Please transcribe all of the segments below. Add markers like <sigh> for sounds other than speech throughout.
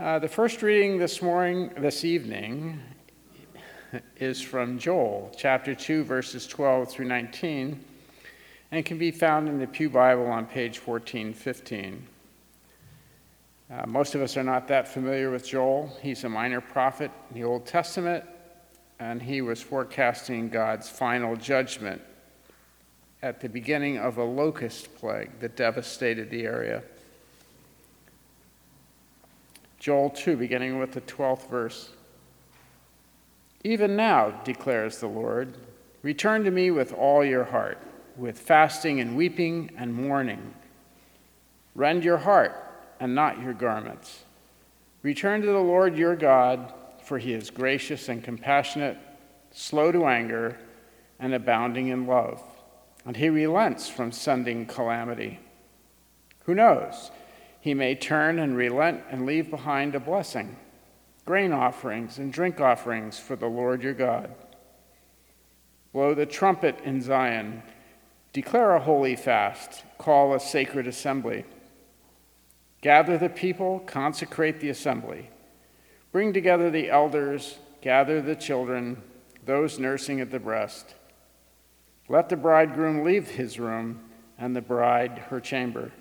Uh, the first reading this morning, this evening, is from Joel, chapter 2, verses 12 through 19, and can be found in the Pew Bible on page 1415. Uh, most of us are not that familiar with Joel. He's a minor prophet in the Old Testament, and he was forecasting God's final judgment at the beginning of a locust plague that devastated the area. Joel 2, beginning with the 12th verse. Even now, declares the Lord, return to me with all your heart, with fasting and weeping and mourning. Rend your heart and not your garments. Return to the Lord your God, for he is gracious and compassionate, slow to anger, and abounding in love. And he relents from sending calamity. Who knows? He may turn and relent and leave behind a blessing grain offerings and drink offerings for the Lord your God. Blow the trumpet in Zion, declare a holy fast, call a sacred assembly. Gather the people, consecrate the assembly. Bring together the elders, gather the children, those nursing at the breast. Let the bridegroom leave his room, and the bride her chamber.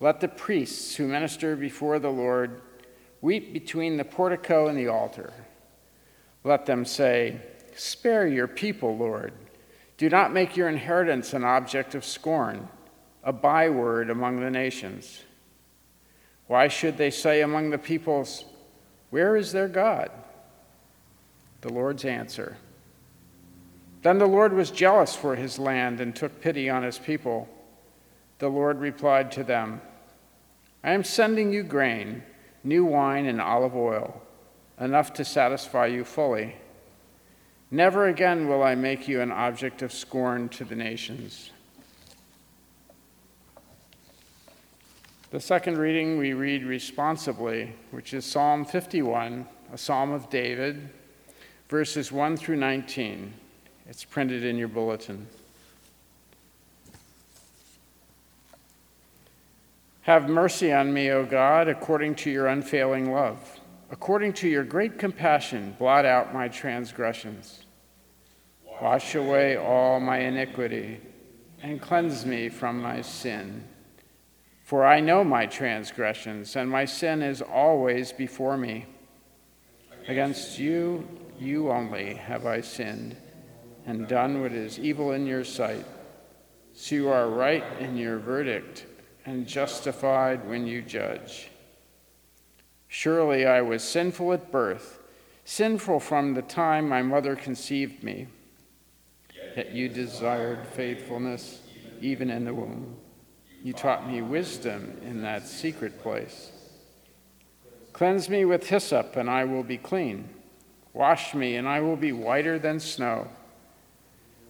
Let the priests who minister before the Lord weep between the portico and the altar. Let them say, Spare your people, Lord. Do not make your inheritance an object of scorn, a byword among the nations. Why should they say among the peoples, Where is their God? The Lord's answer. Then the Lord was jealous for his land and took pity on his people. The Lord replied to them, I am sending you grain new wine and olive oil, enough to satisfy you fully. Never again will I make you an object of scorn to the nations. The second reading we read responsibly, which is Psalm 51, a psalm of David, verses 1 through 19. It's printed in your bulletin. Have mercy on me, O God, according to your unfailing love. According to your great compassion, blot out my transgressions. Wash away all my iniquity and cleanse me from my sin. For I know my transgressions, and my sin is always before me. Against you, you only, have I sinned and done what is evil in your sight. So you are right in your verdict and justified when you judge. Surely I was sinful at birth, sinful from the time my mother conceived me. Yet you desired faithfulness even in the womb. You taught me wisdom in that secret place. Cleanse me with hyssop, and I will be clean. Wash me, and I will be whiter than snow.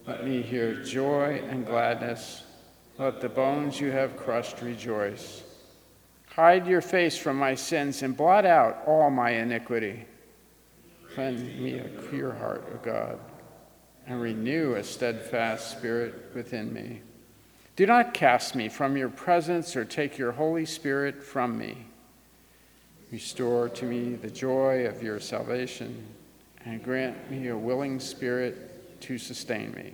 Let me hear joy and gladness let the bones you have crushed rejoice. Hide your face from my sins and blot out all my iniquity. Cleanse me a pure heart, O God, and renew a steadfast spirit within me. Do not cast me from your presence or take your Holy Spirit from me. Restore to me the joy of your salvation and grant me a willing spirit to sustain me.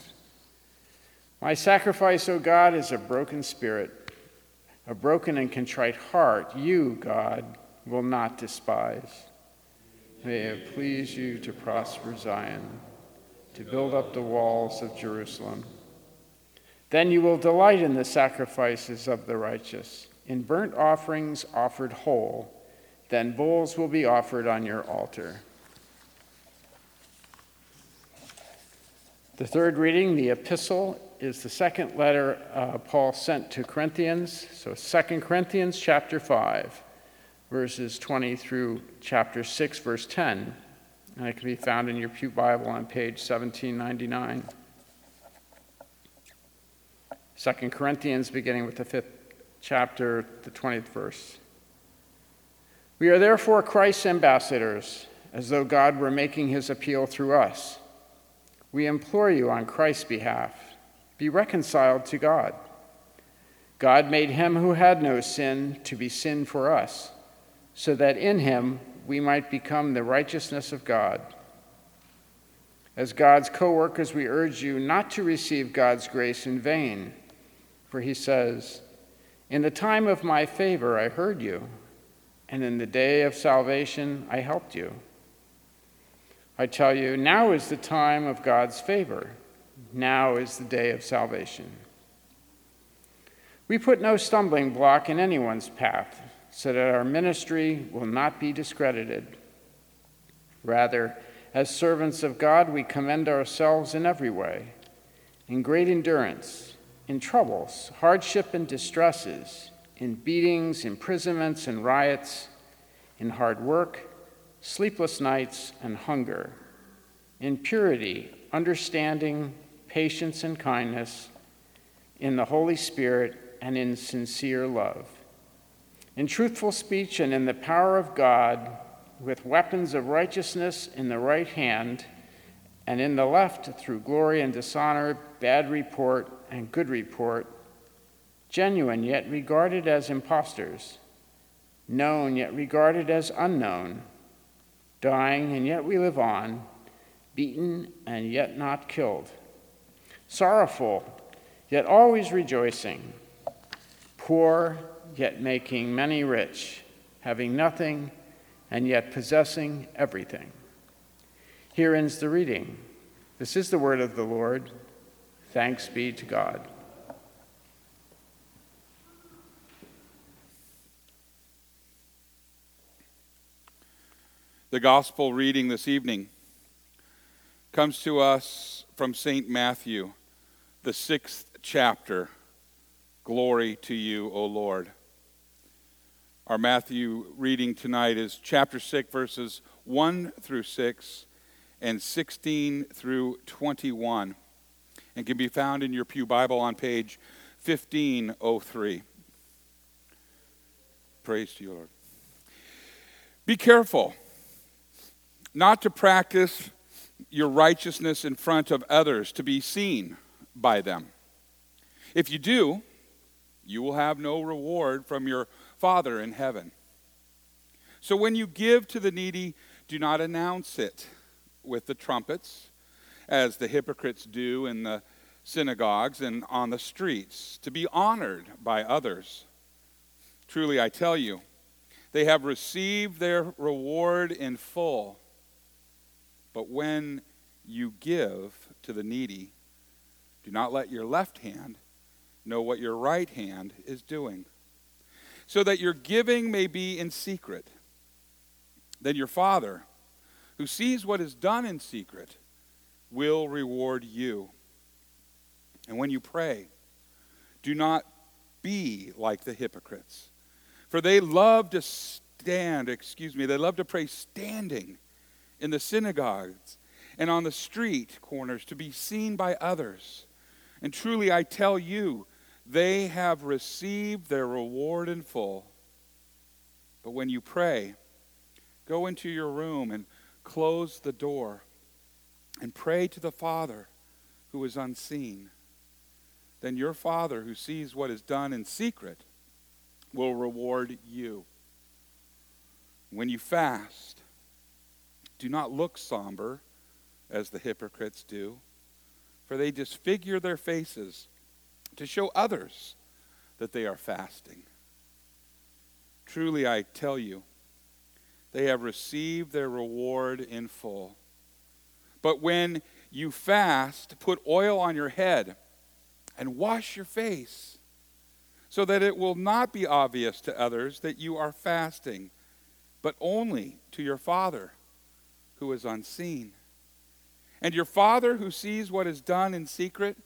My sacrifice, O God, is a broken spirit, a broken and contrite heart. You, God, will not despise. May it please you to prosper Zion, to build up the walls of Jerusalem. Then you will delight in the sacrifices of the righteous, in burnt offerings offered whole. Then bulls will be offered on your altar. The third reading, the epistle is the second letter uh, Paul sent to Corinthians. So 2 Corinthians chapter 5, verses 20 through chapter 6, verse 10. And it can be found in your Pew Bible on page 1799. 2 Corinthians, beginning with the fifth chapter, the 20th verse. We are therefore Christ's ambassadors, as though God were making his appeal through us. We implore you on Christ's behalf be reconciled to God. God made him who had no sin to be sin for us, so that in him we might become the righteousness of God. As God's co workers, we urge you not to receive God's grace in vain. For he says, In the time of my favor I heard you, and in the day of salvation I helped you. I tell you, now is the time of God's favor. Now is the day of salvation. We put no stumbling block in anyone's path, so that our ministry will not be discredited. Rather, as servants of God, we commend ourselves in every way, in great endurance in troubles, hardship and distresses, in beatings, imprisonments, and riots, in hard work, sleepless nights, and hunger, in purity, understanding, patience, and kindness, in the Holy Spirit, and in sincere love, in truthful speech, and in the power of God, with weapons of righteousness in the right hand, and in the left through glory and dishonor, bad report, and good report, genuine yet regarded as impostors, known yet regarded as unknown, dying and yet we live on, beaten and yet not killed, sorrowful yet always rejoicing, poor yet making many rich, having nothing and yet possessing everything. Here ends the reading. This is the word of the Lord. Thanks be to God. The gospel reading this evening comes to us from St. Matthew, the sixth chapter. Glory to you, O Lord. Our Matthew reading tonight is chapter 6, verses 1 through 6 and 16 through 21 and can be found in your Pew Bible on page 1503. Praise to you, Lord. Be careful not to practice your righteousness in front of others to be seen by them. If you do, you will have no reward from your Father in heaven. So when you give to the needy, do not announce it with the trumpets as the hypocrites do in the synagogues and on the streets, to be honored by others. Truly, I tell you, they have received their reward in full. But when you give to the needy, do not let your left hand know what your right hand is doing, so that your giving may be in secret. Then your Father, who sees what is done in secret, will reward you. And when you pray, do not be like the hypocrites, for they love to stand, excuse me, they love to pray standing in the synagogues and on the street corners to be seen by others. And truly, I tell you, they have received their reward in full. But when you pray, go into your room and close the door and pray to the Father who is unseen. Then your Father who sees what is done in secret will reward you. When you fast, do not look somber as the hypocrites do, for they disfigure their faces to show others that they are fasting. Truly, I tell you, they have received their reward in full. But when you fast, put oil on your head and wash your face, so that it will not be obvious to others that you are fasting, but only to your Father who is unseen. And your Father who sees what is done in secret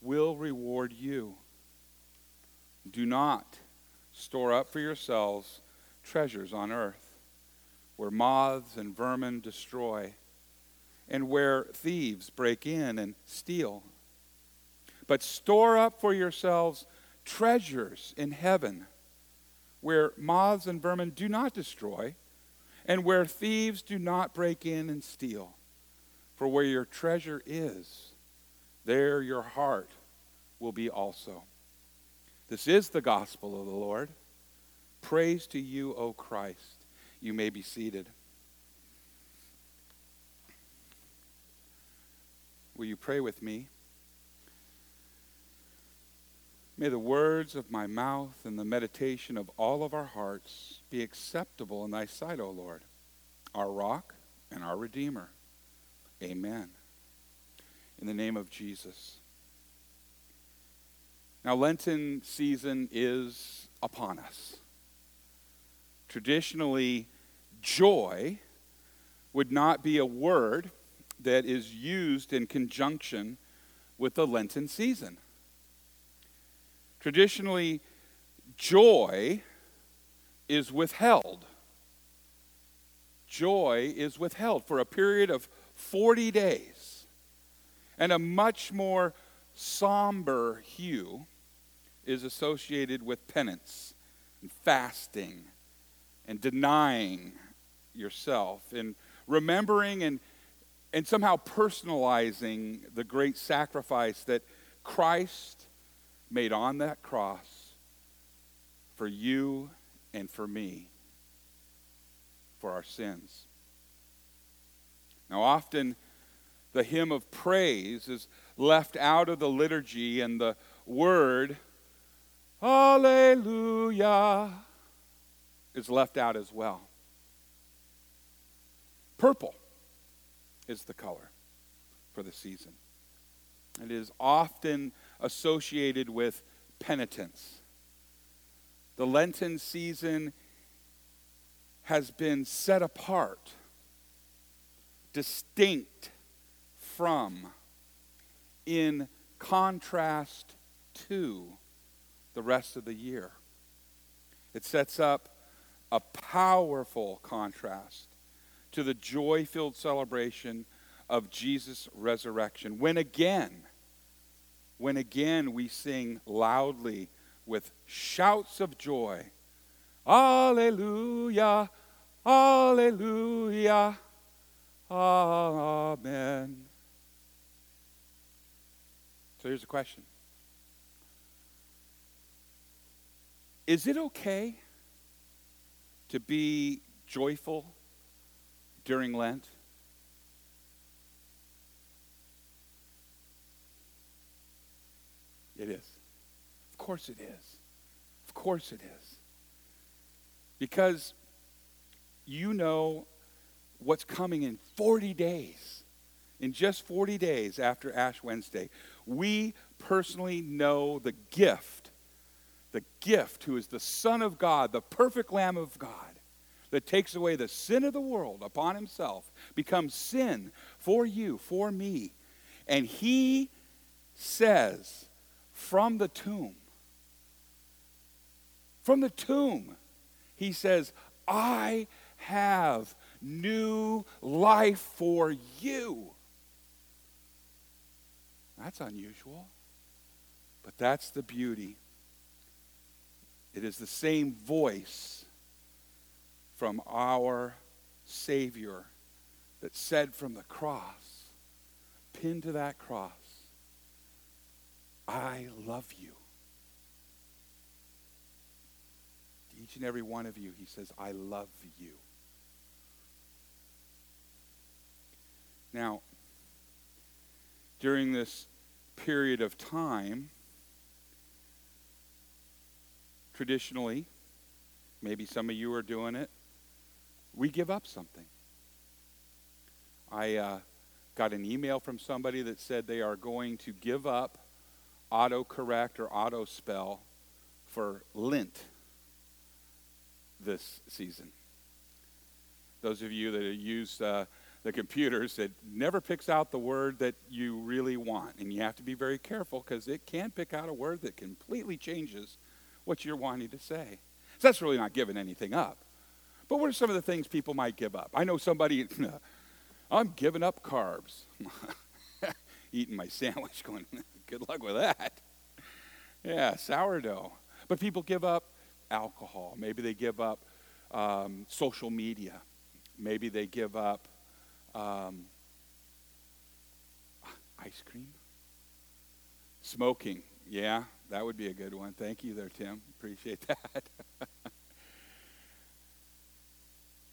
will reward you. Do not store up for yourselves treasures on earth, where moths and vermin destroy, and where thieves break in and steal. But store up for yourselves treasures in heaven, where moths and vermin do not destroy, and where thieves do not break in and steal. For where your treasure is, there your heart will be also. This is the gospel of the Lord. Praise to you, O Christ. You may be seated. Will you pray with me? May the words of my mouth and the meditation of all of our hearts be acceptable in thy sight, O Lord, our rock and our redeemer. Amen. In the name of Jesus. Now, Lenten season is upon us. Traditionally, joy would not be a word that is used in conjunction with the Lenten season. Traditionally, joy is withheld. Joy is withheld for a period of 40 days. And a much more somber hue is associated with penance and fasting and denying yourself and remembering and, and somehow personalizing the great sacrifice that Christ made on that cross for you and for me for our sins. Now, often the hymn of praise is left out of the liturgy, and the word, Alleluia, is left out as well. Purple is the color for the season. It is often associated with penitence. The Lenten season has been set apart, distinct from, in contrast to the rest of the year. It sets up a powerful contrast to the joy filled celebration of Jesus' resurrection. When again, when again we sing loudly with shouts of joy, Alleluia, Alleluia, Amen. So here's the question Is it okay to be joyful during Lent? It is. Of course it is. Of course it is. Because you know what's coming in 40 days. In just 40 days after Ash Wednesday, we personally know the gift, the gift who is the Son of God, the perfect Lamb of God, that takes away the sin of the world upon himself, becomes sin for you, for me. And he says, from the tomb. From the tomb, he says, I have new life for you. That's unusual, but that's the beauty. It is the same voice from our Savior that said from the cross, pinned to that cross, I love you. Each and every one of you, he says, I love you. Now, during this period of time, traditionally, maybe some of you are doing it, we give up something. I uh, got an email from somebody that said they are going to give up autocorrect or auto spell for Lent this season. Those of you that use uh, the computers, it never picks out the word that you really want. And you have to be very careful because it can pick out a word that completely changes what you're wanting to say. So that's really not giving anything up. But what are some of the things people might give up? I know somebody, <laughs> I'm giving up carbs. <laughs> Eating my sandwich, <laughs> going, good luck with that. Yeah, sourdough. But people give up alcohol. Maybe they give up um, social media. Maybe they give up um, ice cream. Smoking. Yeah, that would be a good one. Thank you there, Tim. <laughs> Appreciate that. <laughs>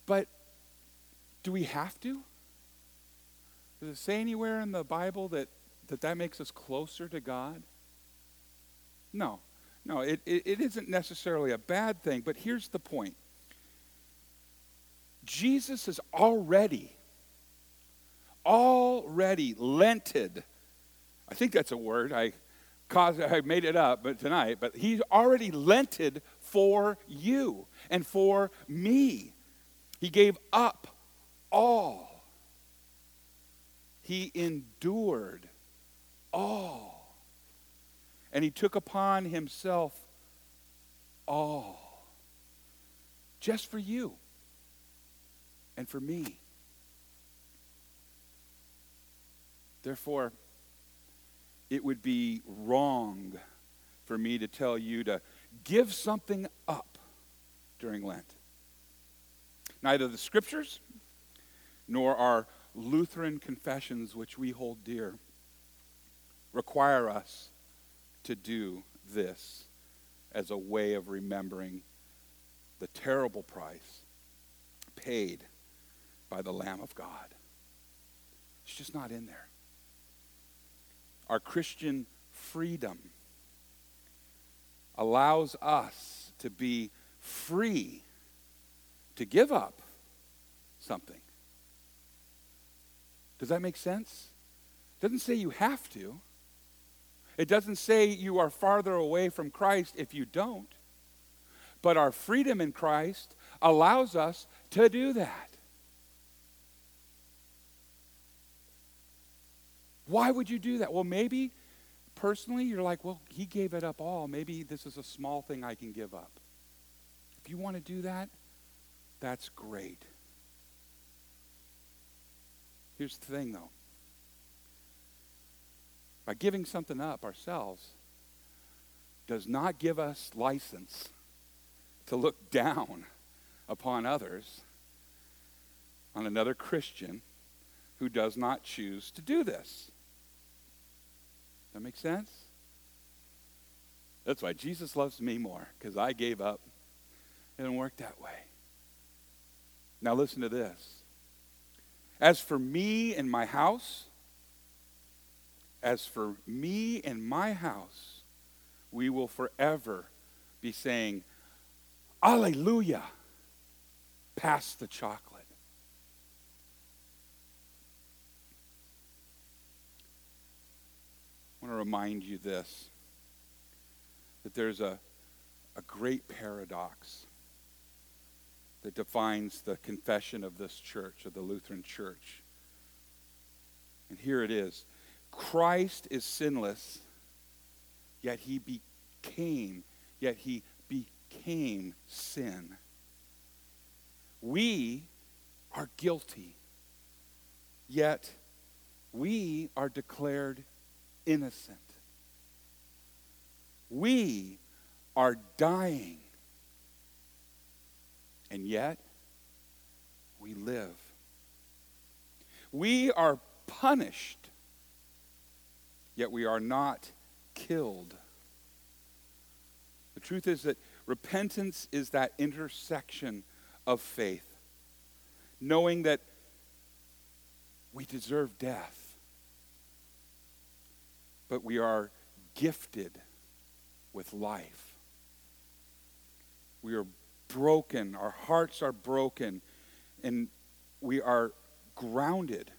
but do we have to? Does it say anywhere in the Bible that that, that makes us closer to God? No. No, it, it, it isn't necessarily a bad thing, but here's the point Jesus has already, already lented. I think that's a word. I caused, I made it up, but tonight. But he's already lented for you and for me. He gave up all. He endured all. And he took upon himself all. Just for you and for me. Therefore, it would be wrong for me to tell you to give something up during Lent. Neither the scriptures nor our Lutheran confessions, which we hold dear, require us to do this as a way of remembering the terrible price paid by the Lamb of God. It's just not in there. Our Christian freedom allows us to be free to give up something. Does that make sense? It doesn't say you have to. It doesn't say you are farther away from Christ if you don't. But our freedom in Christ allows us to do that. Why would you do that? Well, maybe personally you're like, well, he gave it up all. Maybe this is a small thing I can give up. If you want to do that, that's great. Here's the thing, though. By giving something up ourselves does not give us license to look <laughs> down upon others, on another Christian who does not choose to do this. That make sense? That's why Jesus loves me more, because I gave up. It didn't work that way. Now listen to this. As for me and my house, as for me and my house, we will forever be saying, Alleluia, pass the chocolate. I want to remind you this that there's a, a great paradox that defines the confession of this church, of the Lutheran church. And here it is Christ is sinless, yet he became, yet he became sin. We are guilty, yet we are declared innocent. We are dying, and yet we live. We are punished, yet we are not killed. The truth is that repentance is that intersection of faith, knowing that we deserve death but we are gifted with life. We are broken, our hearts are broken, and we are grounded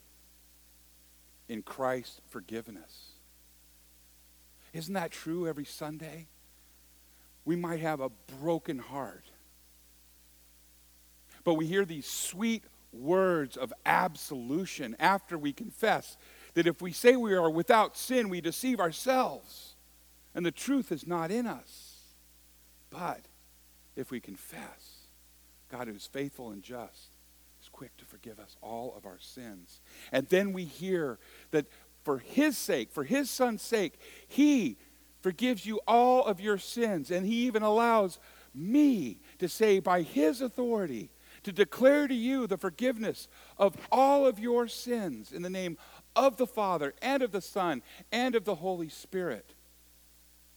in Christ's forgiveness. Isn't that true every Sunday? We might have a broken heart, but we hear these sweet words of absolution after we confess that if we say we are without sin, we deceive ourselves, and the truth is not in us. But if we confess, God who's faithful and just is quick to forgive us all of our sins. And then we hear that for his sake, for his son's sake, he forgives you all of your sins. And he even allows me to say, by his authority, to declare to you the forgiveness of all of your sins in the name of the Father and of the Son and of the Holy Spirit.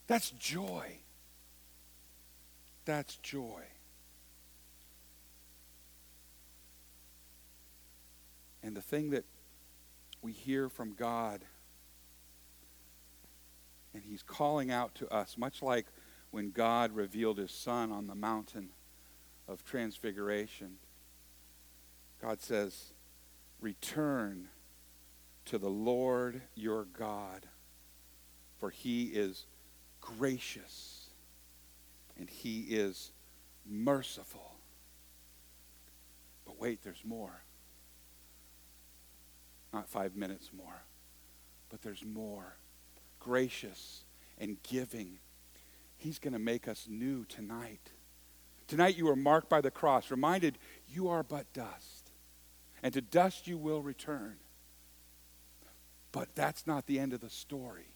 That's joy. That's joy. And the thing that we hear from God, and He's calling out to us, much like when God revealed His Son on the mountain of transfiguration. God says, Return to the Lord your God, for he is gracious and he is merciful. But wait, there's more. Not five minutes more, but there's more. Gracious and giving. He's going to make us new tonight. Tonight you are marked by the cross, reminded you are but dust, and to dust you will return. But that's not the end of the story.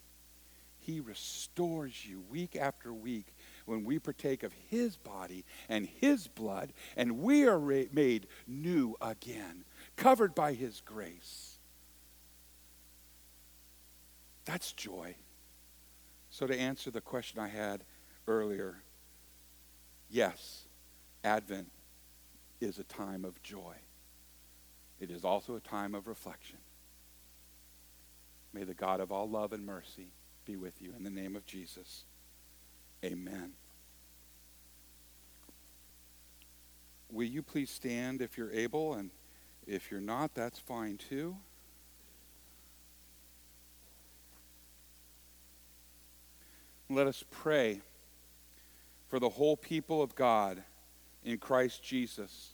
He restores you week after week when we partake of His body and His blood, and we are made new again, covered by His grace. That's joy. So, to answer the question I had earlier, yes, Advent is a time of joy. It is also a time of reflection. May the God of all love and mercy be with you. In the name of Jesus, amen. Will you please stand if you're able? And if you're not, that's fine too. Let us pray for the whole people of God in Christ Jesus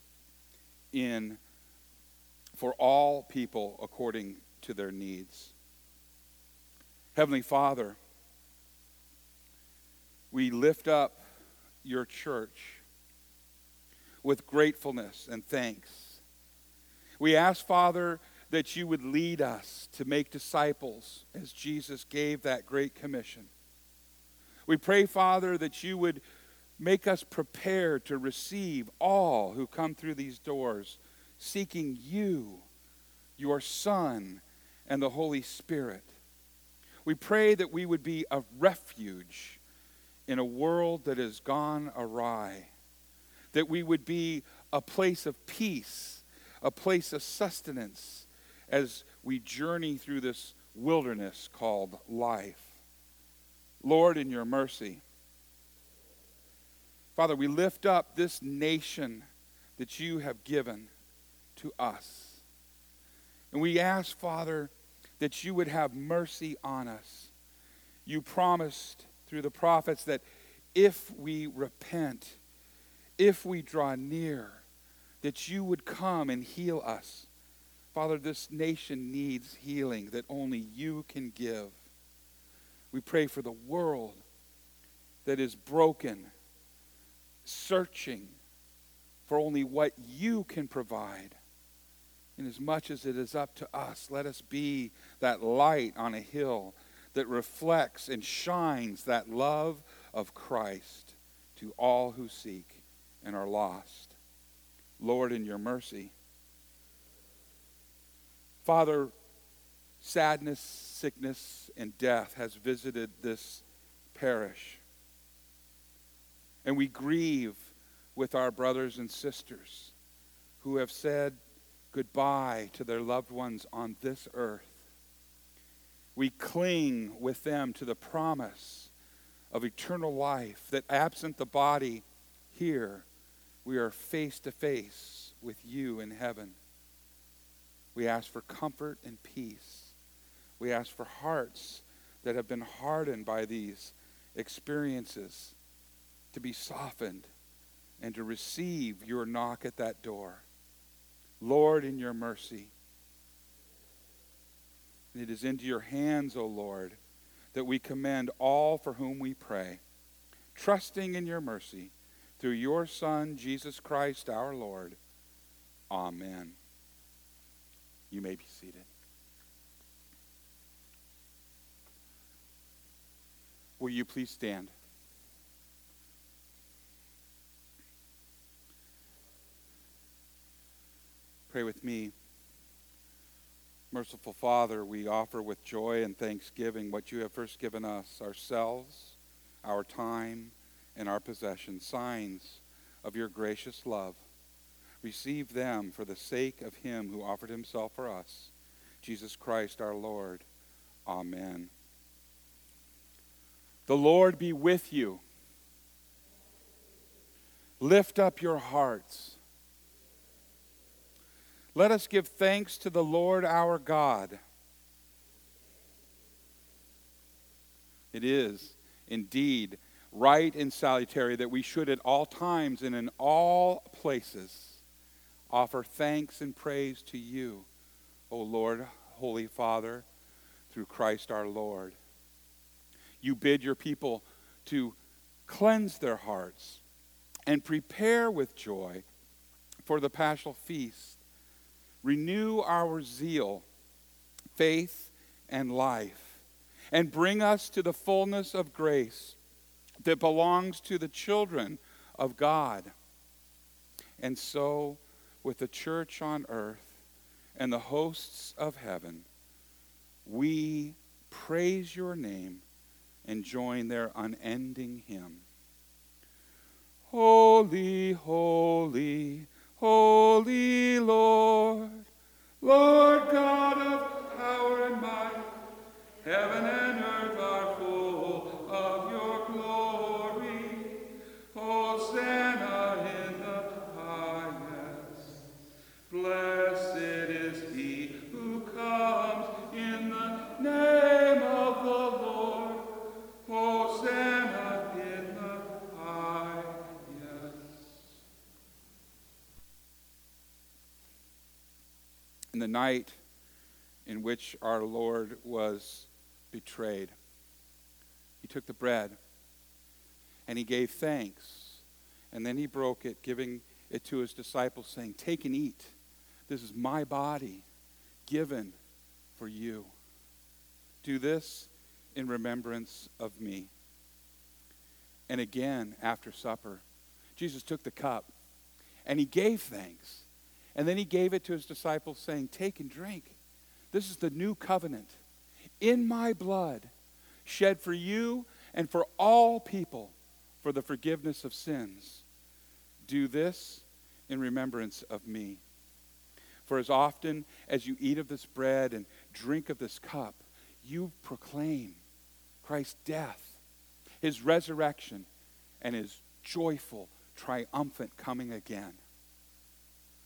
in for all people according to their needs. Heavenly Father, we lift up your church with gratefulness and thanks. We ask, Father, that you would lead us to make disciples as Jesus gave that great commission. We pray, Father, that you would Make us prepared to receive all who come through these doors, seeking you, your Son, and the Holy Spirit. We pray that we would be a refuge in a world that has gone awry, that we would be a place of peace, a place of sustenance as we journey through this wilderness called life. Lord, in your mercy, Father, we lift up this nation that you have given to us. And we ask, Father, that you would have mercy on us. You promised through the prophets that if we repent, if we draw near, that you would come and heal us. Father, this nation needs healing that only you can give. We pray for the world that is broken searching for only what you can provide. And as much as it is up to us, let us be that light on a hill that reflects and shines that love of Christ to all who seek and are lost. Lord, in your mercy. Father, sadness, sickness, and death has visited this parish and we grieve with our brothers and sisters who have said goodbye to their loved ones on this earth. We cling with them to the promise of eternal life that absent the body here, we are face to face with you in heaven. We ask for comfort and peace. We ask for hearts that have been hardened by these experiences to be softened and to receive your knock at that door. Lord, in your mercy, it is into your hands, O Lord, that we commend all for whom we pray, trusting in your mercy through through your Son, Jesus Christ our Lord. Amen. You may be seated. Will you please stand? Pray with me. Merciful Father, we offer with joy and thanksgiving what you have first given us ourselves, our time, and our possessions, signs of your gracious love. Receive them for the sake of him who offered himself for us, Jesus Christ our Lord. Amen. The Lord be with you. Lift up your hearts. Let us give thanks to the Lord our God. It is indeed right and salutary that we should at all times and in all places offer thanks and praise to you, O Lord, Holy Father, through Christ our Lord. You bid your people to cleanse their hearts and prepare with joy for the paschal feast. Renew our zeal, faith, and life, and bring us to the fullness of grace that belongs to the children of God. And so, with the church on earth and the hosts of heaven, we praise your name and join their unending hymn. Holy, holy, holy Lord, Lord God of power and might, heaven and night in which our Lord was betrayed, he took the bread and he gave thanks. And then he broke it, giving it to his disciples, saying, Take and eat. This is my body given for you. Do this in remembrance of me. And again, after supper, Jesus took the cup and he gave thanks. And then he gave it to his disciples, saying, Take and drink. This is the new covenant in my blood, shed for you and for all people for the forgiveness of sins. Do this in remembrance of me. For as often as you eat of this bread and drink of this cup, you proclaim Christ's death, his resurrection, and his joyful, triumphant coming again.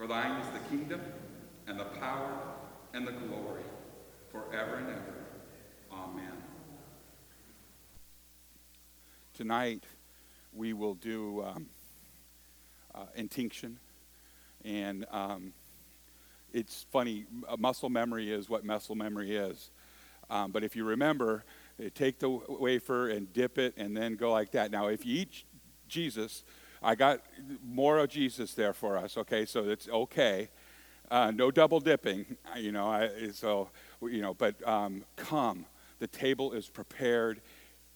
For thine is the kingdom, and the power, and the glory, forever and ever. Amen. Tonight, we will do um, uh, intinction. And um, it's funny, muscle memory is what muscle memory is. Um, but if you remember, take the wafer and dip it and then go like that. Now, if you eat Jesus, I got more of Jesus there for us, okay? So it's okay. Uh, no double dipping, you know. I, so, you know, but um, come. The table is prepared.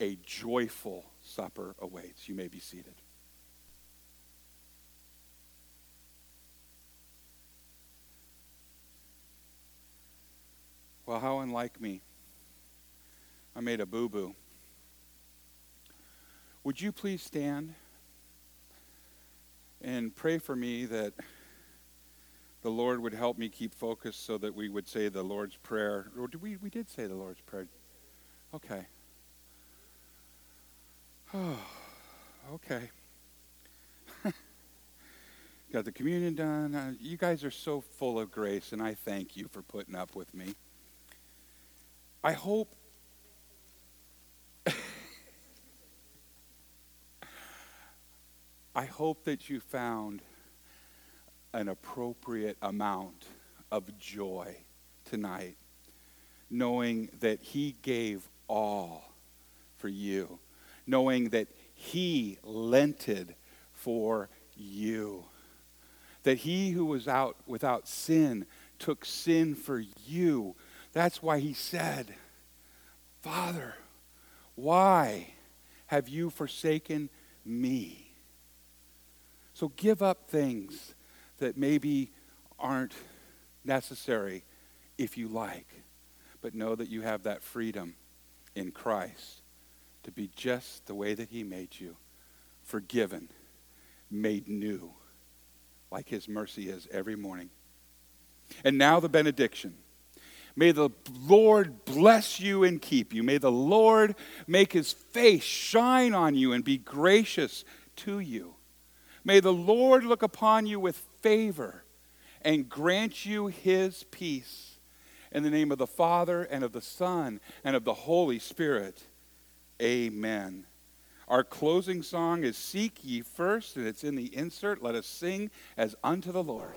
A joyful supper awaits. You may be seated. Well, how unlike me. I made a boo boo. Would you please stand and pray for me that the Lord would help me keep focus so that we would say the Lord's Prayer? Or did we, we did say the Lord's Prayer. Okay. Oh, <sighs> okay. <laughs> got the communion done. Uh, you guys are so full of grace, and I thank you for putting up with me. I hope. I hope that you found an appropriate amount of joy tonight, knowing that He gave all for you, knowing that He lented for you, that He who was out without sin took sin for you. That's why He said, Father, why have you forsaken me? So give up things that maybe aren't necessary if you like, but know that you have that freedom in Christ to be just the way that He made you, forgiven, made new, like His mercy is every morning. And now the benediction. May the Lord bless you and keep you. May the Lord make his face shine on you and be gracious to you. May the Lord look upon you with favor and grant you his peace. In the name of the Father, and of the Son, and of the Holy Spirit. Amen. Our closing song is Seek Ye First, and it's in the insert. Let us sing as unto the Lord.